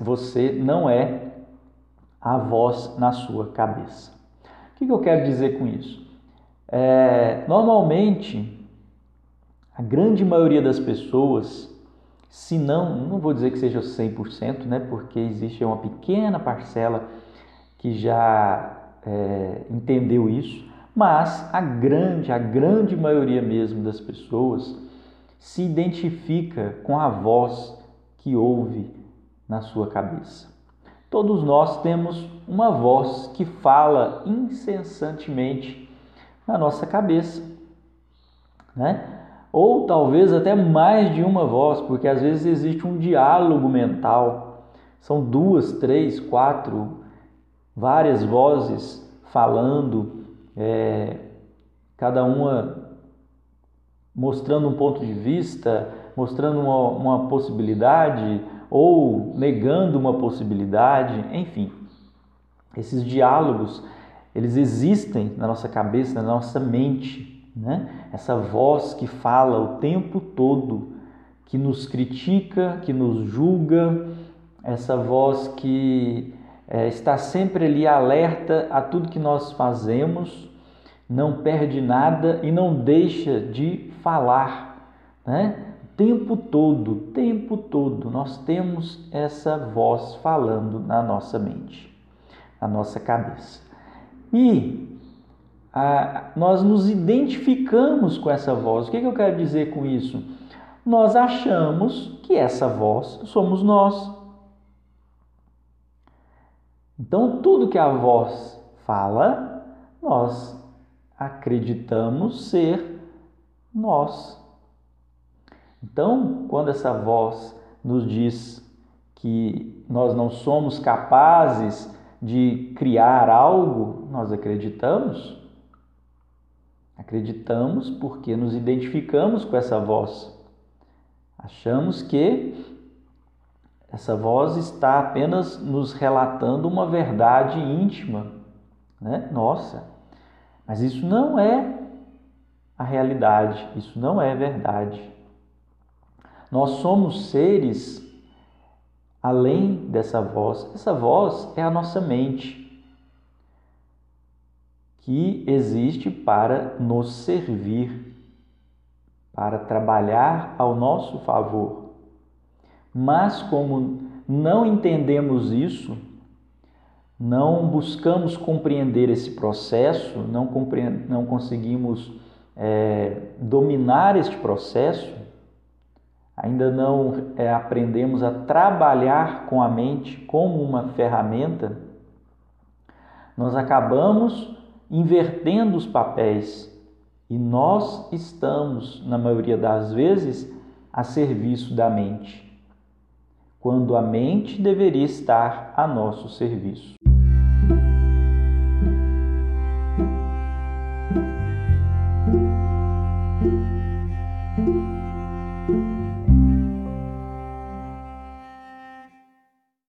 Você não é a voz na sua cabeça. O que eu quero dizer com isso? É, normalmente, a grande maioria das pessoas, se não, não vou dizer que seja 100%, né, porque existe uma pequena parcela que já é, entendeu isso, mas a grande, a grande maioria mesmo das pessoas se identifica com a voz que ouve na sua cabeça. Todos nós temos uma voz que fala incessantemente na nossa cabeça, né? Ou talvez até mais de uma voz, porque às vezes existe um diálogo mental. São duas, três, quatro, várias vozes falando, é, cada uma mostrando um ponto de vista, mostrando uma, uma possibilidade, ou negando uma possibilidade, enfim. Esses diálogos, eles existem na nossa cabeça, na nossa mente, né? Essa voz que fala o tempo todo, que nos critica, que nos julga, essa voz que é, está sempre ali alerta a tudo que nós fazemos, não perde nada e não deixa de falar, né? tempo todo, tempo todo, nós temos essa voz falando na nossa mente, na nossa cabeça. E a, nós nos identificamos com essa voz. O que, que eu quero dizer com isso? Nós achamos que essa voz somos nós. Então, tudo que a voz fala, nós acreditamos ser nós. Então, quando essa voz nos diz que nós não somos capazes de criar algo, nós acreditamos. Acreditamos porque nos identificamos com essa voz. Achamos que essa voz está apenas nos relatando uma verdade íntima, né? Nossa, mas isso não é a realidade, isso não é verdade. Nós somos seres além dessa voz. Essa voz é a nossa mente, que existe para nos servir, para trabalhar ao nosso favor. Mas como não entendemos isso, não buscamos compreender esse processo, não, não conseguimos é, dominar este processo, ainda não é, aprendemos a trabalhar com a mente como uma ferramenta, nós acabamos invertendo os papéis e nós estamos, na maioria das vezes, a serviço da mente, quando a mente deveria estar a nosso serviço.